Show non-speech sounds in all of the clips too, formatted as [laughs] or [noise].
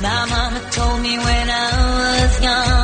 My mama told me when I was young,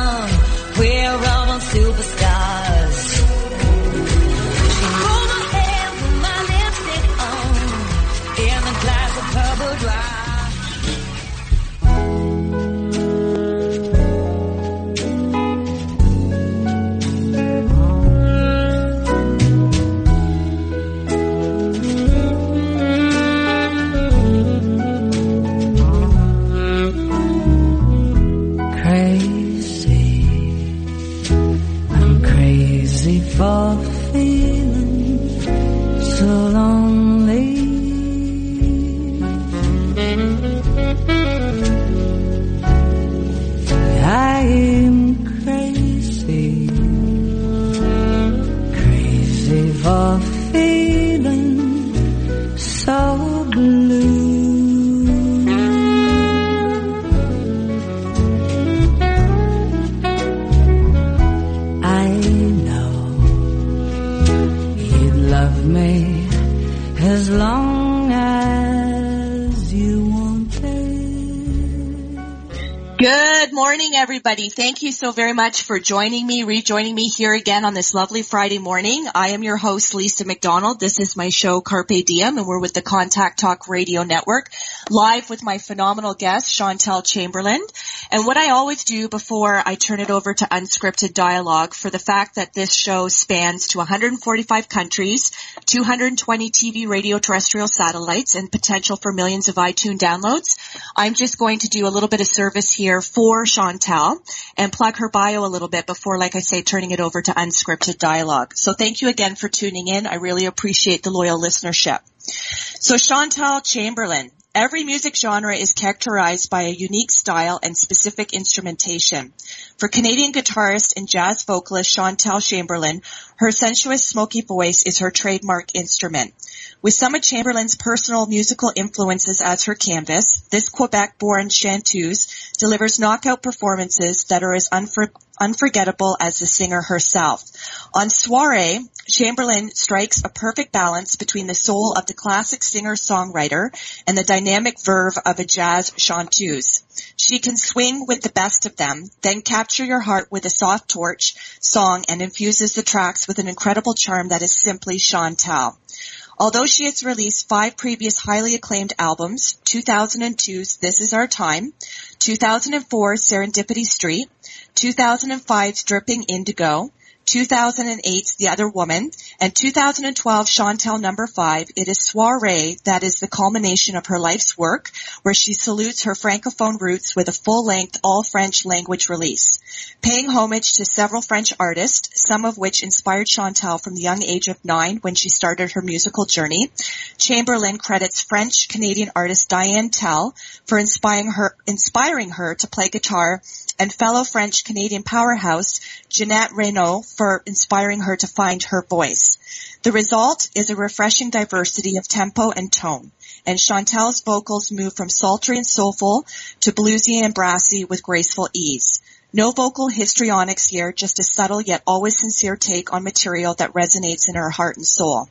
Good morning, everybody. Thank you so very much for joining me, rejoining me here again on this lovely Friday morning. I am your host, Lisa McDonald. This is my show, Carpe Diem, and we're with the Contact Talk Radio Network, live with my phenomenal guest, Chantel Chamberlain. And what I always do before I turn it over to unscripted dialogue for the fact that this show spans to 145 countries, 220 TV radio terrestrial satellites, and potential for millions of iTunes downloads, I'm just going to do a little bit of service here for Chantel and plug her bio a little bit before, like I say, turning it over to unscripted dialogue. So thank you again for tuning in. I really appreciate the loyal listenership. So Chantal Chamberlain, every music genre is characterized by a unique style and specific instrumentation. For Canadian guitarist and jazz vocalist Chantal Chamberlain, her sensuous smoky voice is her trademark instrument. With some of Chamberlain's personal musical influences as her canvas, this Quebec-born chanteuse delivers knockout performances that are as unfor- unforgettable as the singer herself. On Soiree, Chamberlain strikes a perfect balance between the soul of the classic singer-songwriter and the dynamic verve of a jazz chanteuse. She can swing with the best of them, then capture your heart with a soft torch song and infuses the tracks with an incredible charm that is simply Chantal. Although she has released five previous highly acclaimed albums, 2002's This Is Our Time, 2004's Serendipity Street, 2005's Dripping Indigo, 2008's The Other Woman, and 2012 Chantel number 5, it is Soiree that is the culmination of her life's work, where she salutes her francophone roots with a full-length all-French language release. Paying homage to several French artists, some of which inspired Chantel from the young age of nine when she started her musical journey, Chamberlain credits French-Canadian artist Diane Tell for inspiring her, inspiring her to play guitar and fellow French-Canadian powerhouse Ginette Reno for inspiring her to find her voice. The result is a refreshing diversity of tempo and tone, and Chantel's vocals move from sultry and soulful to bluesy and brassy with graceful ease. No vocal histrionics here, just a subtle yet always sincere take on material that resonates in her heart and soul.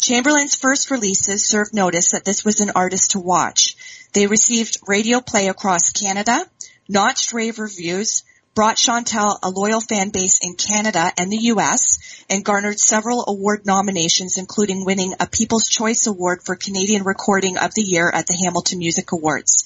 Chamberlain's first releases served notice that this was an artist to watch. They received radio play across Canada, notched rave reviews, brought Chantel a loyal fan base in Canada and the US, and garnered several award nominations, including winning a People's Choice Award for Canadian Recording of the Year at the Hamilton Music Awards.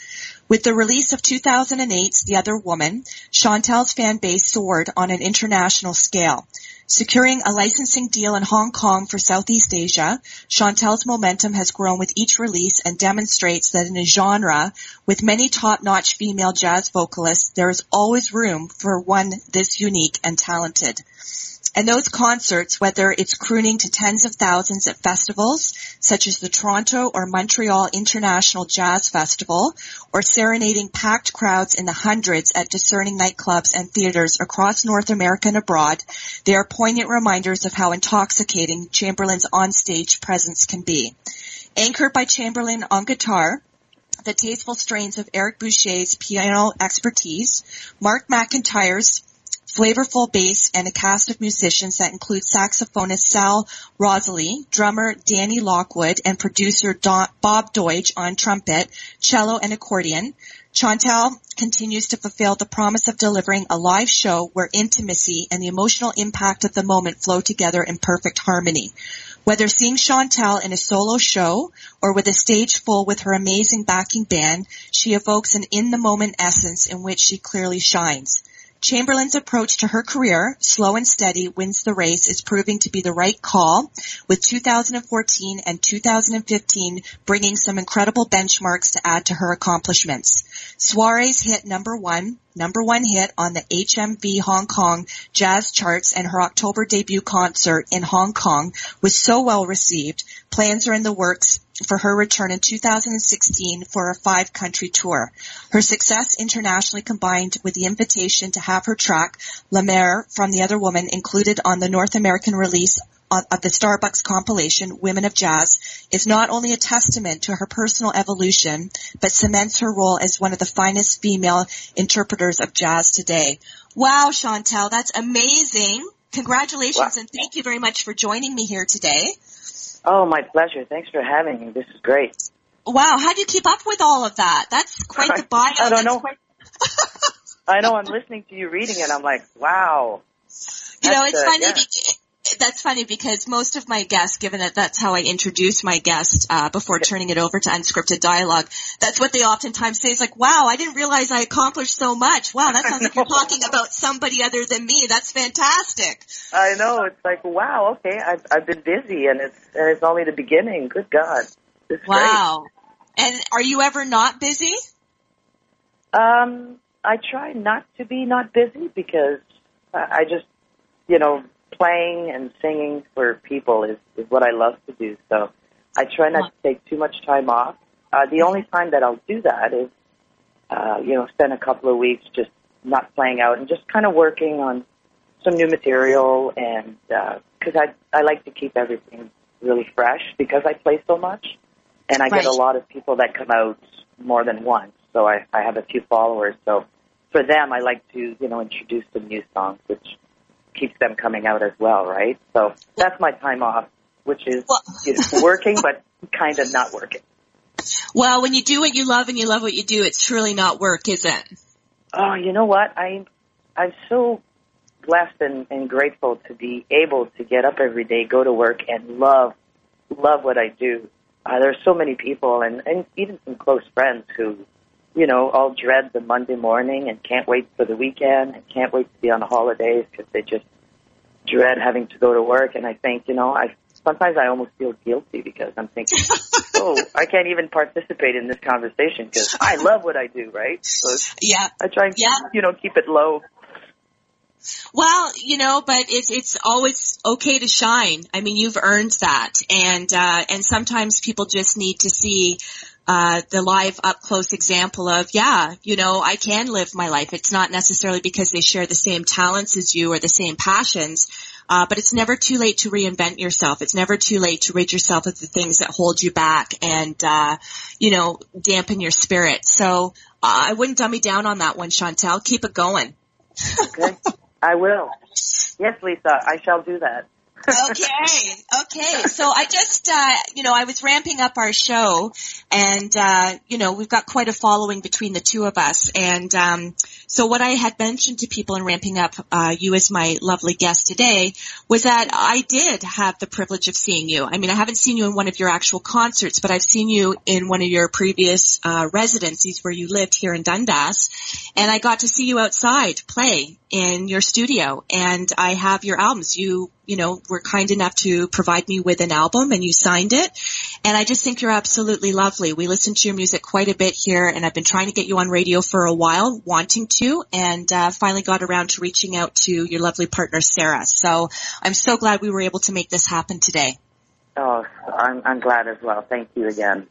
With the release of 2008's The Other Woman, Chantel's fan base soared on an international scale. Securing a licensing deal in Hong Kong for Southeast Asia, Chantel's momentum has grown with each release and demonstrates that in a genre with many top-notch female jazz vocalists, there is always room for one this unique and talented. And those concerts, whether it's crooning to tens of thousands at festivals such as the Toronto or Montreal International Jazz Festival, or serenading packed crowds in the hundreds at discerning nightclubs and theaters across North America and abroad, they are poignant reminders of how intoxicating Chamberlain's onstage presence can be. Anchored by Chamberlain on guitar, the tasteful strains of Eric Boucher's piano expertise, Mark McIntyre's flavorful bass, and a cast of musicians that include saxophonist Sal Rosalie, drummer Danny Lockwood, and producer Don- Bob Doidge on trumpet, cello, and accordion. Chantal continues to fulfill the promise of delivering a live show where intimacy and the emotional impact of the moment flow together in perfect harmony. Whether seeing Chantal in a solo show or with a stage full with her amazing backing band, she evokes an in-the-moment essence in which she clearly shines. Chamberlain's approach to her career, slow and steady, wins the race, is proving to be the right call, with 2014 and 2015 bringing some incredible benchmarks to add to her accomplishments. Soirees hit number one, number one hit on the HMV Hong Kong jazz charts and her October debut concert in Hong Kong was so well received. Plans are in the works for her return in 2016 for a five country tour. Her success internationally combined with the invitation to have her track La Mer from the other woman included on the North American release of the Starbucks compilation Women of Jazz is not only a testament to her personal evolution, but cements her role as one of the finest female interpreters of jazz today. Wow, Chantel, that's amazing. Congratulations Wow. and thank you very much for joining me here today. Oh, my pleasure. Thanks for having me. This is great. Wow, how do you keep up with all of that? That's quite the [laughs] bio. I don't know. quite- I know I'm listening to you reading it. I'm like, wow. [laughs] You know, it's funny. yeah. That's funny because most of my guests, given that that's how I introduce my guest uh, before turning it over to unscripted dialogue, that's what they oftentimes say. Is like, "Wow, I didn't realize I accomplished so much. Wow, that sounds like [laughs] you're talking about somebody other than me. That's fantastic." I know. It's like, wow, okay. I've, I've been busy and it's, and it's only the beginning. Good God. It's Wow. And are you ever not busy? Um, I try not to be not busy because I I just, you know, playing and singing for people is, is what I love to do. So I try not to take too much time off. Uh, the only time that I'll do that is, uh, you know, spend a couple of weeks just not playing out and just kind of working on some new material and, uh 'cause I, I like to keep everything really fresh because I play so much and I get a lot of people that come out more than once. So I, I have a few followers. So for them, I like to, you know, introduce some new songs, which keeps them coming out as well, right? So that's my time off, which is Well- you know, [laughs] working, but kind of not working. Well, when you do what you love and you love what you do, it's truly not work, is it? Oh, you know what? I, I'm so blessed and, and grateful to be able to get up every day, go to work, and love, love what I do. Uh, there's so many people, and, and even some close friends who, you know, all dread the Monday morning and can't wait for the weekend and can't wait to be on the holidays because they just dread having to go to work. And I think, you know, I sometimes I almost feel guilty because I'm thinking, [laughs] oh, I can't even participate in this conversation because I love what I do, right? So Yeah. I try and Yeah. you know keep it low. Well, you know, but it's it's always okay to shine. I mean, you've earned that, and uh, and sometimes people just need to see uh, the live up close example of, yeah, you know, I can live my life. It's not necessarily because they share the same talents as you or the same passions. Uh, but it's never too late to reinvent yourself. It's never too late to rid yourself of the things that hold you back and, uh, you know, dampen your spirit. So uh, I wouldn't dummy down on that one, Chantel. Keep it going. Okay, I will. Yes, Lisa, I shall do that. Okay, okay. So I just, uh, you know, I was ramping up our show, and uh, you know, we've got quite a following between the two of us. And um, so what I had mentioned to people in ramping up uh, you as my lovely guest today was that I did have the privilege of seeing you. I mean, I haven't seen you in one of your actual concerts, but I've seen you in one of your previous uh, residencies where you lived here in Dundas, and I got to see you outside play in your studio, and I have your albums. You you know, were kind enough to provide me with an album and you signed it. And I just think you're absolutely lovely. We listen to your music quite a bit here and I've been trying to get you on radio for a while, wanting to, and uh, finally got around to reaching out to your lovely partner, Sarah. So I'm so glad we were able to make this happen today. Oh, I'm, I'm glad as well. Thank you again.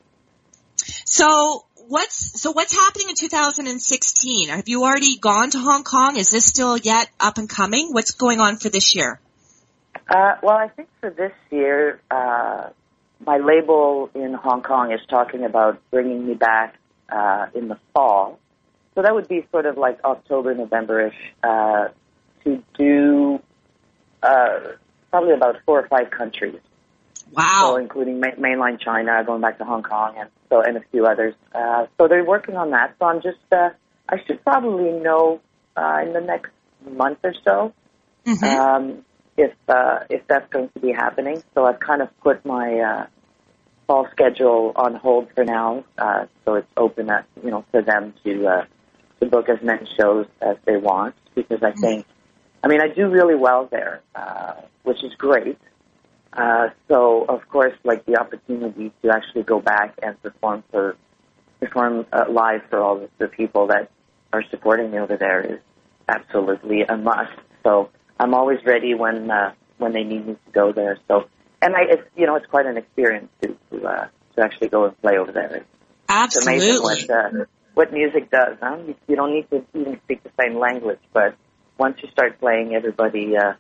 So what's so what's happening in 2016? Have you already gone to Hong Kong? Is this still yet up and coming? What's going on for this year? Uh, well, I think for this year, uh, my label in Hong Kong is talking about bringing me back uh, in the fall. So that would be sort of like October, November-ish uh, to do uh, probably about four or five countries. Wow. So including ma- mainland China, going back to Hong Kong, and so and a few others. Uh, so they're working on that. So I'm just, uh, I should probably know uh, in the next month or so Mhm. um, if uh, if that's going to be happening. So I've kind of put my uh, fall schedule on hold for now, uh, so it's open at, you know for them to uh, to book as many shows as they want because I think, I mean, I do really well there, uh, which is great. Uh, so of course, like the opportunity to actually go back and perform for perform uh, live for all the, the people that are supporting me over there is absolutely a must. So I'm always ready when uh, when they need me to go there. So and I, it's you know, it's quite an experience to to, uh, to actually go and play over there. It's amazing Absolutely. what uh, what music does. Huh? You, you don't need to even speak the same language, but once you start playing, everybody uh,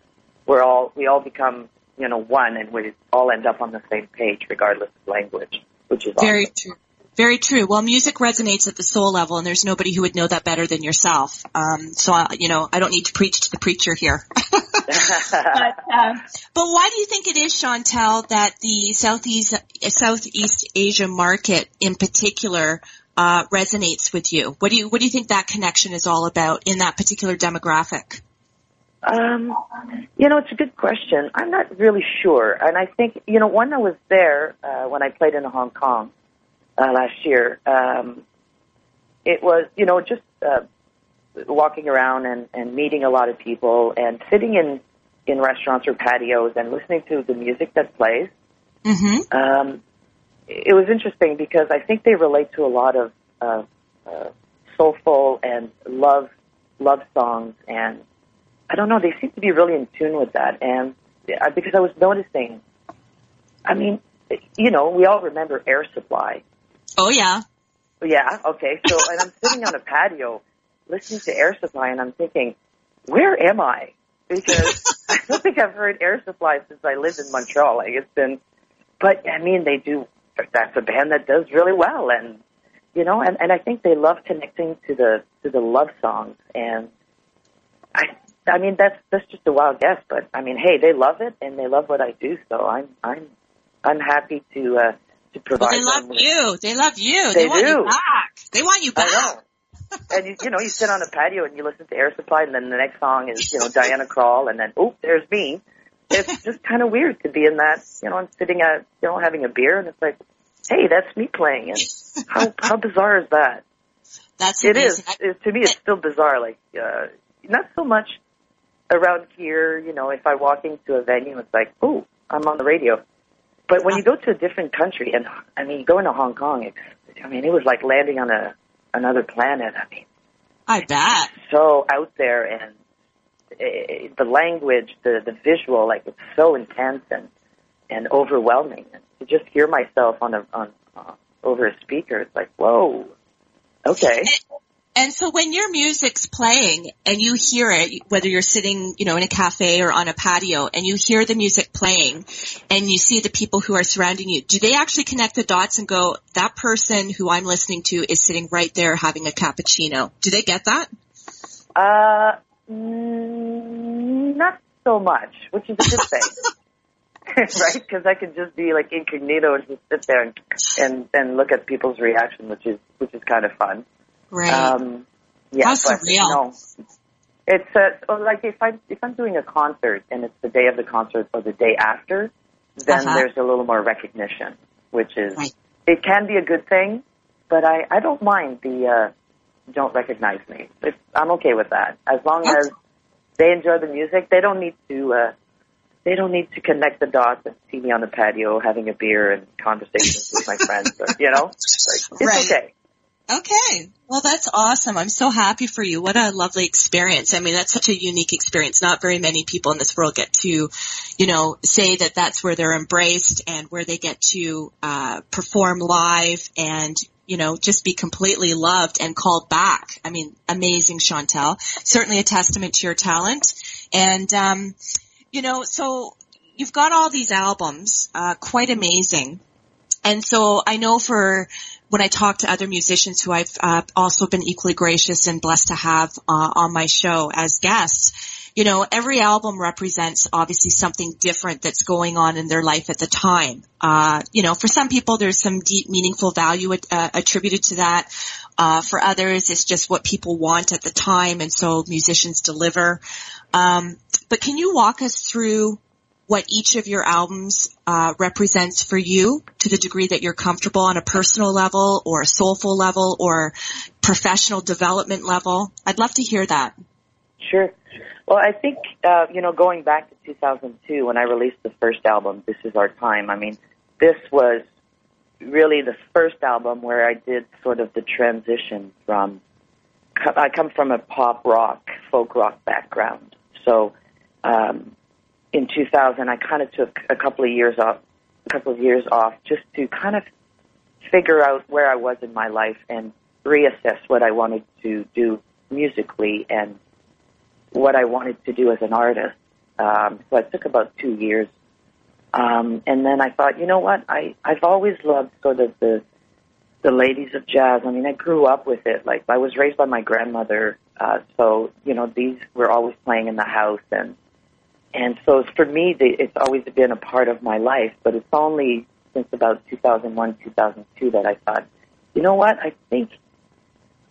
we're all we all become you know one, and we all end up on the same page, regardless of language, which is Very true. Very true. Well, music resonates at the soul level, and there's nobody who would know that better than yourself. Um, so, I, you know, I don't need to preach to the preacher here. [laughs] but, uh, but why do you think it is, Chantel, that the Southeast Southeast Asia market in particular uh, resonates with you? What do you What do you think that connection is all about in that particular demographic? Um, you know, it's a good question. I'm not really sure, and I think you know when I was there uh, when I played in Hong Kong uh, last year, um, it was you know just uh, walking around and, and meeting a lot of people and sitting in in restaurants or patios and listening to the music that plays. Mm-hmm. Um, it was interesting because I think they relate to a lot of uh, uh, soulful and love love songs, and I don't know. They seem to be really in tune with that, and uh, because I was noticing, I mean, you know, we all remember Air Supply. Oh yeah. Yeah, okay. So, and I'm sitting on a patio listening to Air Supply, and I'm thinking, where am I? Because [laughs] I don't think I've heard Air Supply since I lived in Montreal. Like it's been, but I mean, they do. That's a band that does really well, and you know, and and I think they love connecting to the to the love songs, and I. I mean that's that's just a wild guess, but I mean, hey, they love it and they love what I do, so I'm I'm I'm happy to uh, to provide. Well, they them love with- you. They love you. They they want you back. They want you back. [laughs] And you, you know, you sit on a patio and you listen to Air Supply, and then the next song is you know Diana Krall, and then oh, there's me. It's just kind of weird to be in that. You know, I'm sitting at you know having a beer, and it's like, hey, that's me playing. And how how bizarre is that? That's It amazing. is. It, to me, it's still bizarre. Like uh, not so much around here. You know, if I walk into a venue, it's like, oh, I'm on the radio. But when you go to a different country, and I mean, going to Hong Kong, it's, I mean, it was like landing on a another planet. I mean, I bet. so out there, and uh, the language, the the visual, like it's so intense and and overwhelming. And to just hear myself on a on uh, over a speaker, it's like, whoa, okay. And so when your music's playing and you hear it, whether you're sitting, you know, in a cafe or on a patio and you hear the music playing and you see the people who are surrounding you, do they actually connect the dots and go, that person who I'm listening to is sitting right there having a cappuccino? Do they get that? Uh, mm, not so much, which is a good thing. [laughs] [laughs] right? Because I could just be like incognito and just sit there and, and and look at people's reaction, which is which is kind of fun. Right. Um, yeah, How but surreal. no, it's uh, so like if I if I'm doing a concert and it's the day of the concert or the day after, then Uh-huh. there's a little more recognition, which is Right. it can be a good thing, but I I don't mind the uh, don't recognize me. It's, I'm okay with that as long as they enjoy the music. They don't need to uh, they don't need to connect the dots and see me on the patio having a beer and conversations with my friends. Or, you know, like, it's Right. okay. Okay. Well, that's awesome. I'm so happy for you. What a lovely experience. I mean, that's such a unique experience. Not very many people in this world get to, you know, say that that's where they're embraced and where they get to, uh, perform live and, you know, just be completely loved and called back. I mean, amazing, Chantel. Certainly a testament to your talent. And, um, you know, so you've got all these albums, uh, quite amazing. And so I know for when I talk to other musicians who I've uh, also been equally gracious and blessed to have uh, on my show as guests, you know, every album represents obviously something different that's going on in their life at the time. Uh, you know, for some people, there's some deep, meaningful value uh, attributed to that. Uh, for others, it's just what people want at the time, and so musicians deliver. Um, but can you walk us through what each of your albums uh, represents for you to the degree that you're comfortable on a personal level or a soulful level or professional development level. I'd love to hear that. Sure. Well, I think, uh, you know, going back to 2002 when I released the first album, This Is Our Time, I mean, this was really the first album where I did sort of the transition from, I come from a pop rock, folk rock background. So, um, in 2000, I kind of took a couple of years off, a couple of years off just to kind of figure out where I was in my life and reassess what I wanted to do musically and what I wanted to do as an artist. Um, so it took about two years. Um, and then I thought, you know what? I, I've always loved sort of the, the ladies of jazz. I mean, I grew up with it. Like, I was raised by my grandmother. Uh, so, you know, these were always playing in the house and, and so for me, they, it's always been a part of my life, but it's only since about 2001, 2002 that I thought, you know what? I think,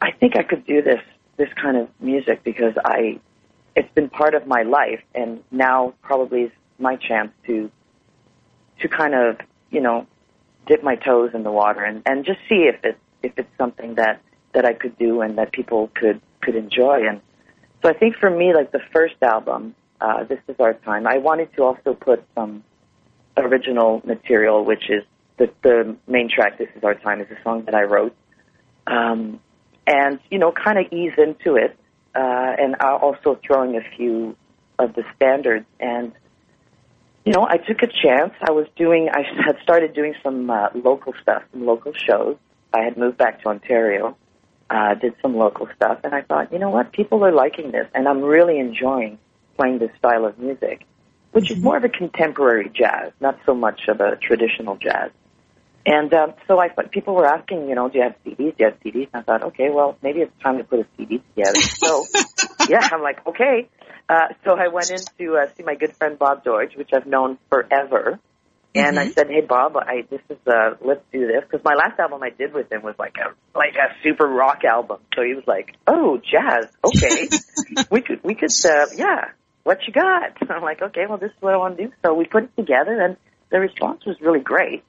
I think I could do this, this kind of music because I, it's been part of my life and now probably is my chance to, to kind of, you know, dip my toes in the water and, and just see if it, if it's something that, that I could do and that people could, could enjoy. And so I think for me, like the first album, uh, This Is Our Time, I wanted to also put some original material, which is the, the main track, This Is Our Time, is a song that I wrote. Um, and, you know, kind of ease into it, uh, and also throwing a few of the standards. And, you know, I took a chance. I was doing, I had started doing some uh, local stuff, some local shows. I had moved back to Ontario, uh, did some local stuff, and I thought, you know what, people are liking this, and I'm really enjoying playing this style of music, which is more of a contemporary jazz, not so much of a traditional jazz. And um, so I thought people were asking, you know, do you have CDs? Do you have CDs? And I thought, okay, well, maybe it's time to put a CD together. So, [laughs] yeah, I'm like, okay. Uh, so I went in to uh, see my good friend Bob Doidge, which I've known forever. And I said, "Hey Bob, I this is uh let's do this because my last album I did with him was like a like a super rock album." So he was like, "Oh, jazz, okay, [laughs] we could we could uh yeah, what you got?" [laughs] I'm like, "Okay, well this is what I want to do." So we put it together, and the response was really great.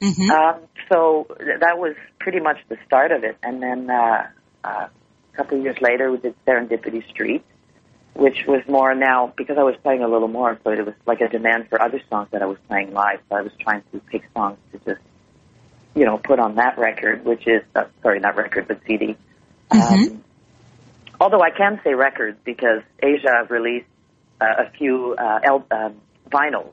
Mm-hmm. Um, so that was pretty much the start of it, and then uh, uh, a couple of years later we did Serendipity Street, which was more now because I was playing a little more, so it was like a demand for other songs that I was playing live. So I was trying to pick songs to just, you know, put on that record, which is uh, sorry, not record, but CD. Um, although I can say records because Asia released uh, a few uh, el- um, vinyls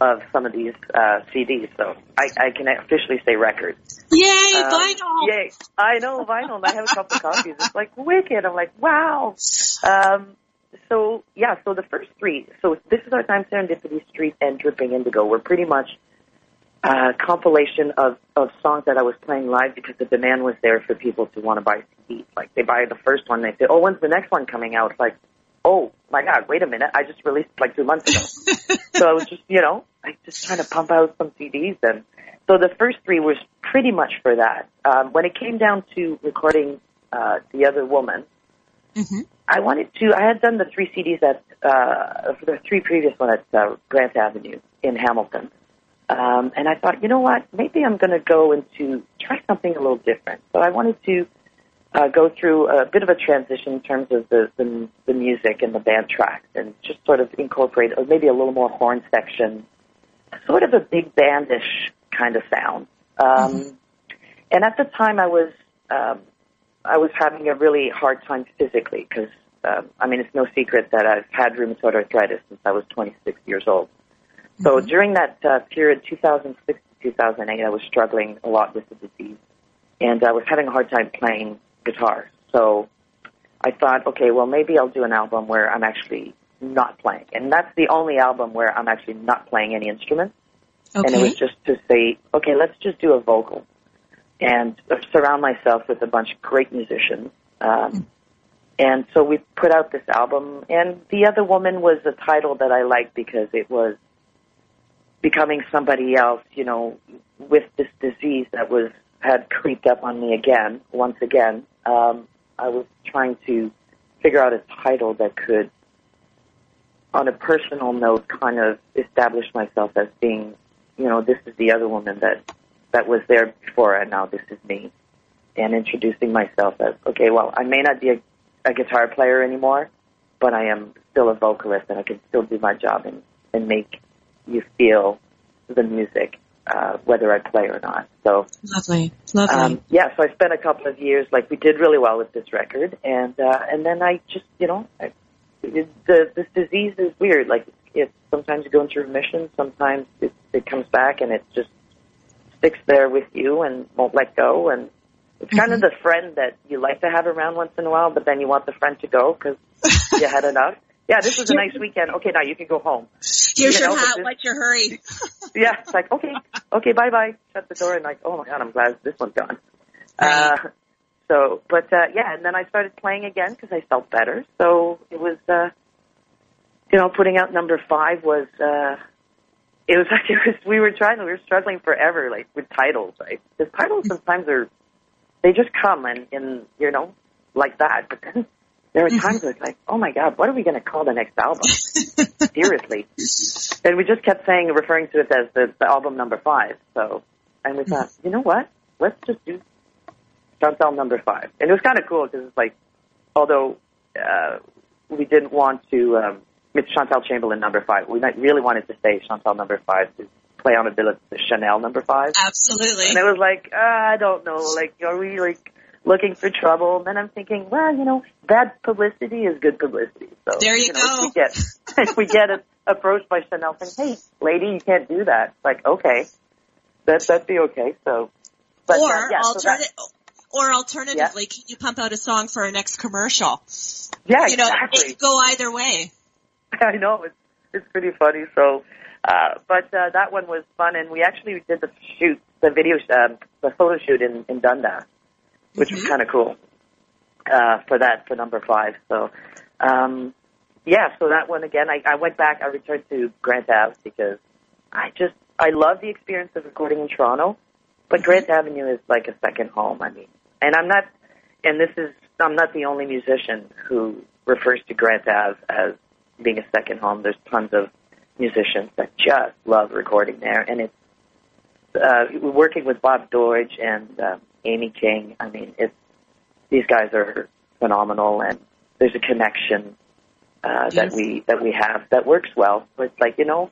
of some of these uh, CDs, so I, I can officially say records. Yay, Um, vinyl! Yay! I know vinyl. and I have a couple of copies. It's like wicked. I'm like, wow. Um, so yeah, so the first three. So this is our time, Serendipity Street and Dripping Indigo. We're pretty much a compilation of of songs that I was playing live because the demand was there for people to want to buy CDs. Like they buy the first one, they say, oh, when's the next one coming out? It's like, oh my God, wait a minute, I just released like two months ago. so I was just, you know, I just trying to pump out some CDs and. So the first three was pretty much for that. Um, when it came down to recording uh, the other woman, Mm-hmm. I wanted to. I had done the three CDs at uh, the three previous one at uh, Grant Avenue in Hamilton, um, and I thought, you know what? Maybe I'm going to go into try something a little different. So I wanted to uh, go through a bit of a transition in terms of the, the the music and the band tracks, and just sort of incorporate maybe a little more horn section, sort of a big bandish kind of sound. Um, And at the time, I was um, I was having a really hard time physically because um, I mean it's no secret that I've had rheumatoid arthritis since I was 26 years old. So during that uh, period, 2006 to 2008, I was struggling a lot with the disease, and I was having a hard time playing guitar. So I thought, okay, well maybe I'll do an album where I'm actually not playing, and that's the only album where I'm actually not playing any instruments. And it was just to say, okay, let's just do a vocal and surround myself with a bunch of great musicians. Um, and so we put out this album, and The Other Woman was a title that I liked because it was becoming somebody else, you know, with this disease that was had creeped up on me again, once again. Um, I was trying to figure out a title that could, on a personal note, kind of establish myself as being, you know, this is the other woman that that was there before, and now this is me, and introducing myself as, okay, well, I may not be a, a guitar player anymore, but I am still a vocalist, and I can still do my job and and make you feel the music, uh, whether I play or not. So Lovely. Lovely. um, yeah, so I spent a couple of years like we did really well with this record, and uh, and then I just you know I, it, the this disease is weird. Like it sometimes you go into remission, sometimes it, it comes back and it just sticks there with you and won't let go. And it's kind of the friend that you like to have around once in a while, but then you want the friend to go because you had enough. Yeah, this was a nice weekend. Okay, now you can go home. Here's you your know, hat. this- What's your hurry? [laughs] Yeah, it's like okay, okay, bye bye. Shut the door and like, oh my god, I'm glad this one's gone. Uh, so, but uh, yeah, and then I started playing again because I felt better. So it was, uh, you know, putting out number five was. uh it was [laughs] like it was. We were trying. We were struggling forever, like with titles, right? Because titles sometimes are, they just come and, and you know, like that. But then there are times where it's like, oh my god, what are we going to call the next album? [laughs] Seriously. And we just kept saying, referring to it as the, the album number five. So, and we thought, you know what? Let's just do Chantal number five. And it was kind of cool because it's like, although uh, we didn't want to, um, it's Chantal Chamberlain number five. We really wanted to say Chantal number five to play on a bit of the Chanel number five. Absolutely. And it was like, uh, I don't know, like, are we like looking for trouble? And then I'm thinking, well, you know, bad publicity is good publicity. So There you know, go. If we get if [laughs] we get approached by Chanel saying, hey, lady, you can't do that. It's like, okay, that that'd be okay. So, but or uh, yeah, so or alternatively, can you pump out a song for our next commercial? yeah, you know, exactly. it could go either way. [laughs] I know it's it's pretty funny. So, uh, but uh, that one was fun, and we actually did the shoot, the video, um, the photo shoot in in Dundas, which was kind of cool uh, for that for number five. So, um, yeah, so that one again, I, I went back, I returned to Grant Ave because I just I love the experience of recording in Toronto, but Grant Avenue is like a second home. I mean, and I'm not, and this is I'm not the only musician who refers to Grant Ave as being a second home. There's tons of musicians that just love recording there, and it's uh, we're working with Bob Doidge and uh, Amy King. I mean, it's these guys are phenomenal, and there's a connection uh, that we that we have that works well. But it's like you know,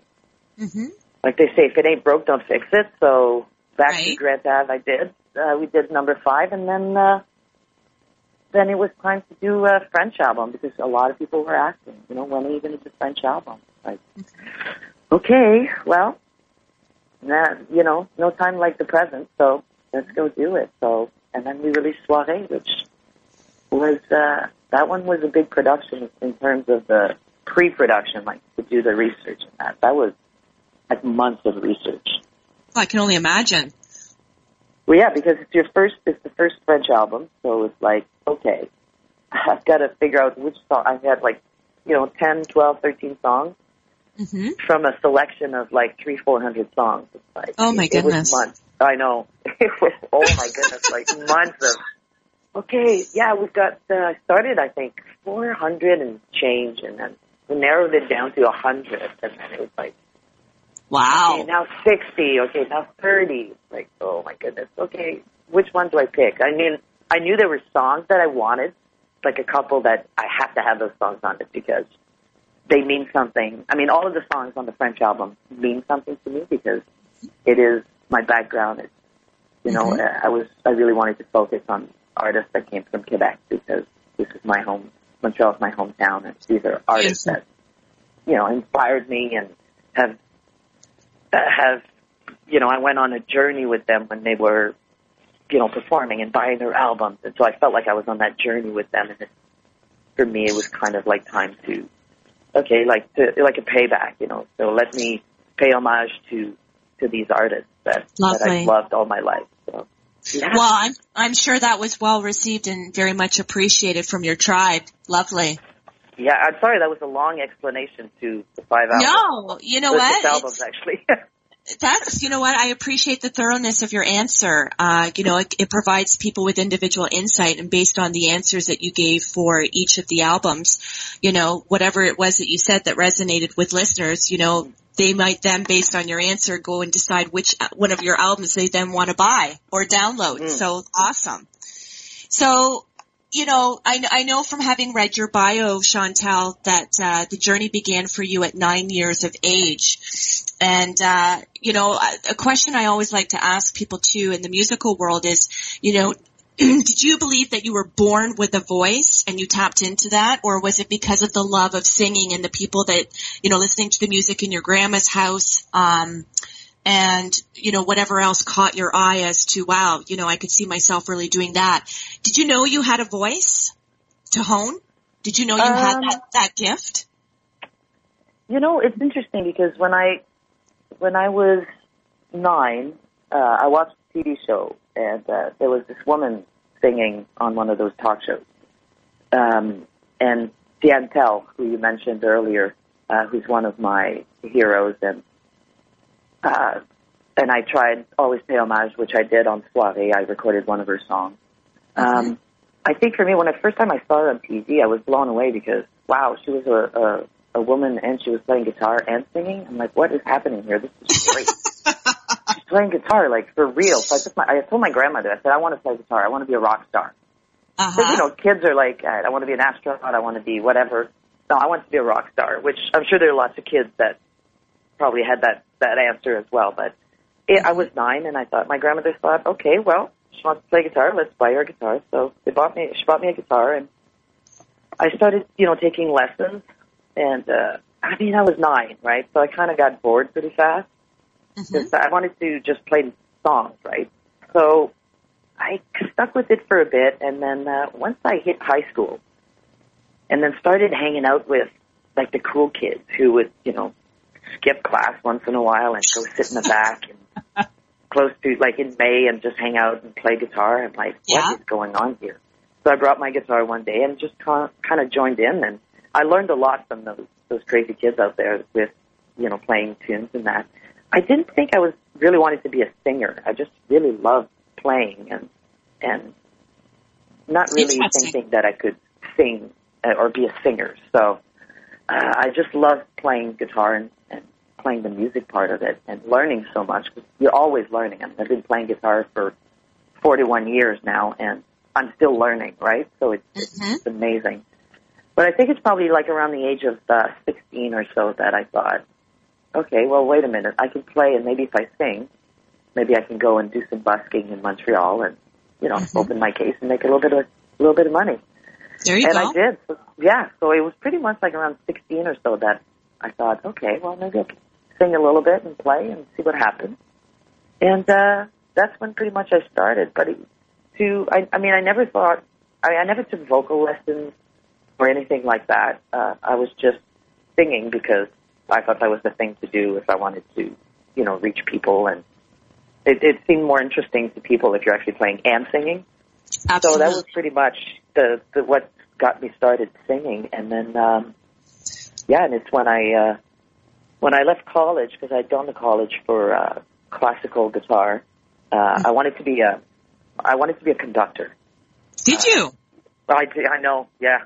hmm like they say, if it ain't broke, don't fix it. So back to Right. Grant Ave, I did. Uh, we did number five, and then uh, then it was time to do a French album because a lot of people were asking, you know, when are you going to do a French album? Like, okay, well, nah, you know, no time like the present, so let's go do it. So, and then we released Soiree, which was uh, that one was a big production in terms of the pre-production, like to do the research and that. That was like months of research. I can only imagine. Well, yeah, because it's your first, it's the first French album, so it's like, okay, [laughs] I've got to figure out which song. I had like, you know, ten, twelve, thirteen songs hmm from a selection of like three, four hundred songs. It's like, Oh, my it, it was goodness. months. I know. It was, [laughs] oh my goodness, like months of, okay, yeah, we've got, uh, started, I think, 400 and change, and then we narrowed it down to 100, and then it was like, Wow. Okay, now 60. Okay, now 30. Like, oh my goodness. Okay, which one do I pick? I mean, I knew there were songs that I wanted, like a couple that I have to have those songs on it because they mean something. I mean, all of the songs on the French album mean something to me because it is my background. It's, you know, Mhm. I was, I really wanted to focus on artists that came from Quebec because this is my home, Montreal is my hometown and these are artists Yes. that, you know, inspired me and have, uh, have, you know, I went on a journey with them when they were, you know, performing and buying their albums. And so I felt like I was on that journey with them. And it, for me, it was kind of like time to, okay, like to, like a payback, you know. So let me pay homage to, to these artists that, that I've loved all my life. So, yeah. Well, I'm I'm sure that was well received and very much appreciated from your tribe. Lovely. yeah, I'm sorry that was a long explanation to the five albums. No, you know The what? six albums, actually. [laughs] That's, you know what, I appreciate the thoroughness of your answer. Uh, you know, it, it provides people with individual insight and based on the answers that you gave for each of the albums, you know, whatever it was that you said that resonated with listeners, you know, they might then, based on your answer, go and decide which one of your albums they then want to buy or download. Mm. So awesome. So, you know, I, I know from having read your bio, Chantal, that uh, the journey began for you at nine years of age. And, uh, you know, a- question I always like to ask people too in the musical world is, you know, [clears throat] did you believe that you were born with a voice and you tapped into that? Or was it because of the love of singing and the people that, you know, listening to the music in your grandma's house, um, and, you know, whatever else caught your eye as to, wow, you know, I could see myself really doing that. Did you know you had a voice to hone? Did you know you had Um, that, that gift? You know, it's interesting because when I when I was nine, uh, I watched a TV show and uh, there was this woman singing on one of those talk shows. Um, and Diane Tell, who you mentioned earlier, uh, who's one of my heroes, and uh, and I tried always pay homage, which I did on Soiree. I recorded one of her songs. Um, I think for me, when the first time I saw her on TV, I was blown away because wow, she was a, a a woman and she was playing guitar and singing. I'm like, what is happening here? This is great. [laughs] She's playing guitar like for real. So I took my, I told my grandmother, I said, I want to play guitar. I want to be a rock star. Uh-huh. You know, kids are like, "Uh, I want to be an astronaut. I want to be whatever. No, I want to be a rock star, which I'm sure there are lots of kids that probably had that, that answer as well. But it, I was nine and I thought, my grandmother thought, okay, well, she wants to play guitar. Let's buy her a guitar. So they bought me, she bought me a guitar and I started, you know, taking lessons and, uh, I mean, I was nine, right? So I kind of got bored pretty fast Mhm. I wanted to just play songs, right? So I stuck with it for a bit, and then uh, once I hit high school, and then started hanging out with like the cool kids who would, you know, skip class once in a while and go sit in the back and [laughs] close to like in May and just hang out and play guitar. I'm like, what is Yeah. going on here? So I brought my guitar one day and just kind of joined in, and I learned a lot from those those crazy kids out there with, you know, playing tunes and that. I didn't think I was really wanted to be a singer. I just really loved playing and and not really thinking that I could sing uh, or be a singer. So uh, I just loved playing guitar and, and playing the music part of it and learning so much. 'cause You're always learning. I mean, I've been playing guitar for 41 years now, and I'm still learning. Right? So it's, Mhm. it's amazing. But I think it's probably like around the age of uh, 16 or so that I thought, okay, well, wait a minute. I can play, and maybe if I sing, maybe I can go and do some busking in Montreal and, you know, Mhm. open my case and make a little bit of a little bit of money. There you and go. And I did. So, yeah. So it was pretty much like around 16 or so that I thought, okay, well, maybe I can sing a little bit and play and see what happens. And uh, that's when pretty much I started. But it, to, I, I mean, I never thought, I, I never took vocal lessons or anything like that. Uh, I was just singing because I thought that was the thing to do if I wanted to, you know, reach people. And it, it seemed more interesting to people if you're actually playing and singing. Absolutely. So that was pretty much the, the what got me started singing, and then um, yeah, and it's when I uh, when I left college because I'd gone to college for uh, classical guitar. Uh, I wanted to be a I wanted to be a conductor. Did you? I I know, yeah.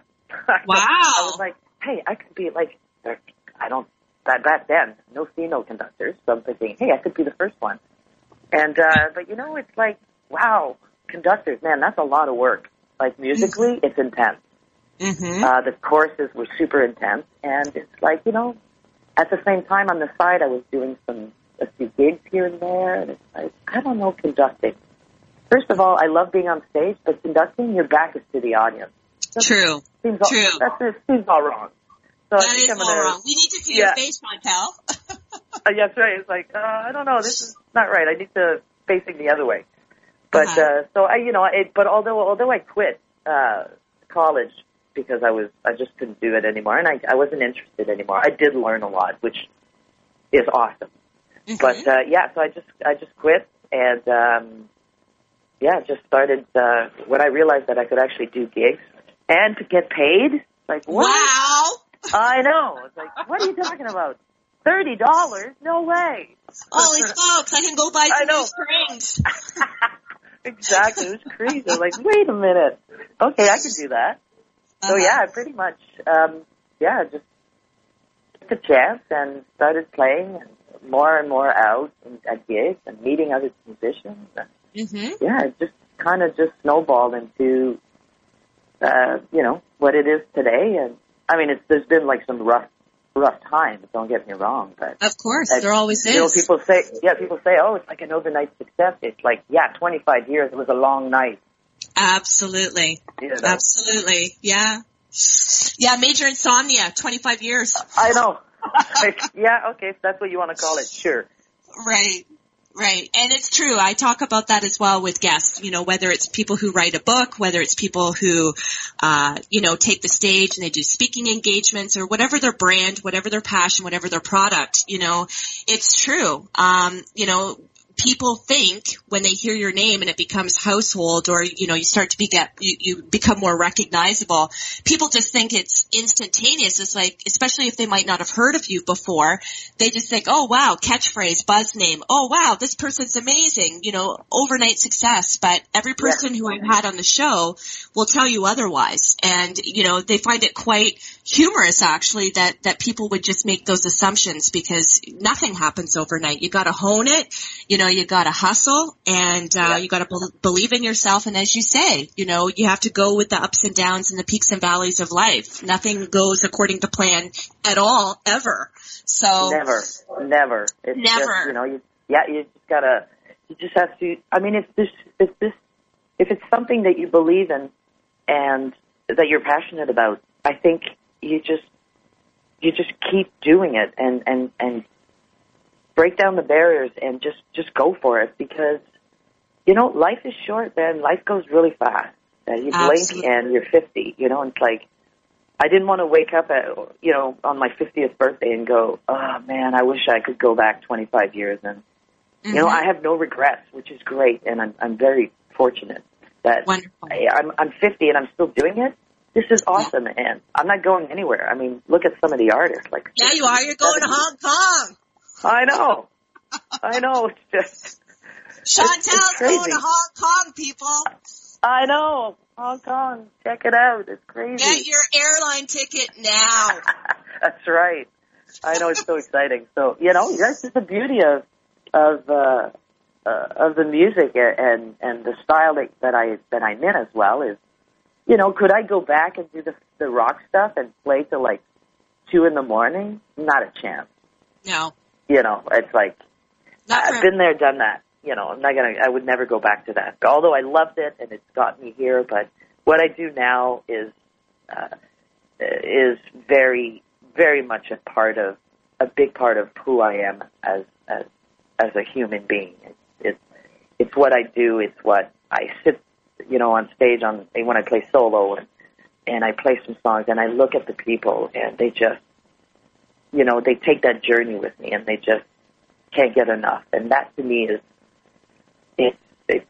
Wow. [laughs] I was like, hey, I could be like I don't that back then no female conductors, so I'm thinking, hey, I could be the first one. And uh, but you know, it's like wow, conductors, man, that's a lot of work. Like musically, it's intense. Mm-hmm. Uh, the choruses were super intense, and it's like you know, at the same time on the side, I was doing some a few gigs here and there, and it's like I don't know conducting. First of all, I love being on stage, but conducting, your back is to the audience. That True. seems all, True. That's, it seems all wrong. So That is all gonna, wrong. We need to see Yeah. your face, Montel. [laughs] Uh, that's right. It's like, uh, I don't know, this is not right. I need to facing the other way. But Uh-huh. uh, so I, you know, it, but although although I quit uh, college because I was I just couldn't do it anymore, and I I wasn't interested anymore. I did learn a lot, which is awesome. Mm-hmm. But uh, yeah, so I just I just quit and um, yeah, just started uh, when I realized that I could actually do gigs and to get paid. Like what? Wow. I know. It's like what are you talking about? Thirty dollars? No way. Holy [laughs] smokes, I can go buy some new strings. [laughs] exactly. It was crazy. I was like, wait a minute. Okay, I can do that. So Uh-huh. yeah, pretty much, um, yeah, just took a chance and started playing and more and more out and at gigs and meeting other musicians. And Mm-hmm. yeah, it just kind of just snowballed into, uh, you know, what it is today. And I mean, it's, there's been like some rough, rough times. Don't get me wrong, but Of course, I- there always you know, people say, yeah, people say, oh, it's like an overnight success. It's like, yeah, 25 years. It was a long night. Absolutely. You know? Absolutely. Yeah. Yeah, major insomnia, 25 years. I know. [laughs] Like, yeah, okay, if that's what you want to call it, sure. Right. Right. And it's true. I talk about that as well with guests, you know, whether it's people who write a book, whether it's people who, uh, you know, take the stage and they do speaking engagements or whatever their brand, whatever their passion, whatever their product, you know, it's true. Um, you know, people think when they hear your name and it becomes household or, you know, you start to be get, you, you become more recognizable, people just think it's instantaneous. It's like, especially if they might not have heard of you before, they just think, oh wow, catchphrase, buzz name. Oh wow, this person's amazing. You know, overnight success. But every person who I've had on the show will tell you otherwise. And, you know, they find it quite humorous actually that, that people would just make those assumptions because nothing happens overnight. You gotta hone it. You know, you gotta hustle and, uh, you gotta bel believe in yourself. And as you say, you know, you have to go with the ups and downs and the peaks and valleys of life. Nothing goes according to plan at all, ever. So, Never, never. It's Never. Just, you know, you, yeah, you just gotta, you just have to, I mean, if this, if this, if it's something that you believe in and that you're passionate about, I think you just, you just keep doing it and, and, and break down the barriers and just, just go for it because, you know, life is short, man. Life goes really fast. Uh, you Absolutely. blink and you're 50, you know, it's like, I didn't want to wake up at, you know, on my 50th birthday and go, oh man, I wish I could go back 25 years. And, you know. I have no regrets, which is great. And I'm, I'm very fortunate that Wonderful. I, I'm, I'm 50 and I'm still doing it. This is awesome. And I'm not going anywhere. I mean, look at some of the artists. Like, yeah, you are. You're going to Hong Kong. I know. I know. [laughs] It's just, Chantel's crazy. going to Hong Kong, people. I know. Hong Kong. Check it out. It's crazy. Get your airline ticket now. [laughs] That's right. I know it's so [laughs] exciting. So you know, that's just the beauty of of uh, uh, of the music and and the style that, that I that I'm in as well is, you know, could I go back and do the the rock stuff and play till like two in the morning? Not a chance. No, You know, it's like I've been there, done that. You know, I'm not gonna. I would never go back to that. Although I loved it and it's got me here, but what I do now is uh, is very, very much a part of a big part of who I am as as as a human being. It's it's, it's what I do. It's what I sit, you know, on stage on when I play solo and and I play some songs and I look at the people and they just, you know, they take that journey with me and they just can't get enough. And that to me is it's it's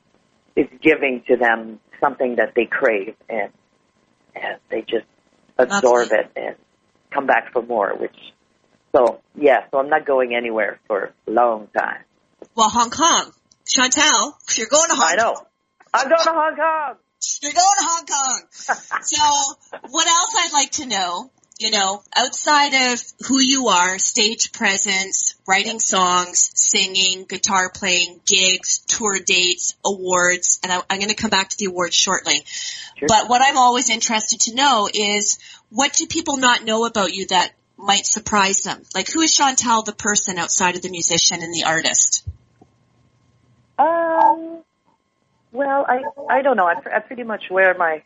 it's giving to them something that they crave and and they just absorb it and come back for more, which so yeah, so I'm not going anywhere for a long time. well, Hong Kong. Chantel, you're going to Hong I know. I'm going to Hong Kong. You're going to Hong Kong. [laughs] so, what else I'd like to know you know, outside of who you are, stage presence, writing songs, singing, guitar playing, gigs, tour dates, awards, and I, I'm going to come back to the awards shortly. Sure. But what I'm always interested to know is what do people not know about you that might surprise them? Like who is Chantel the person outside of the musician and the artist? Um, well, I I don't know. I, I pretty much wear my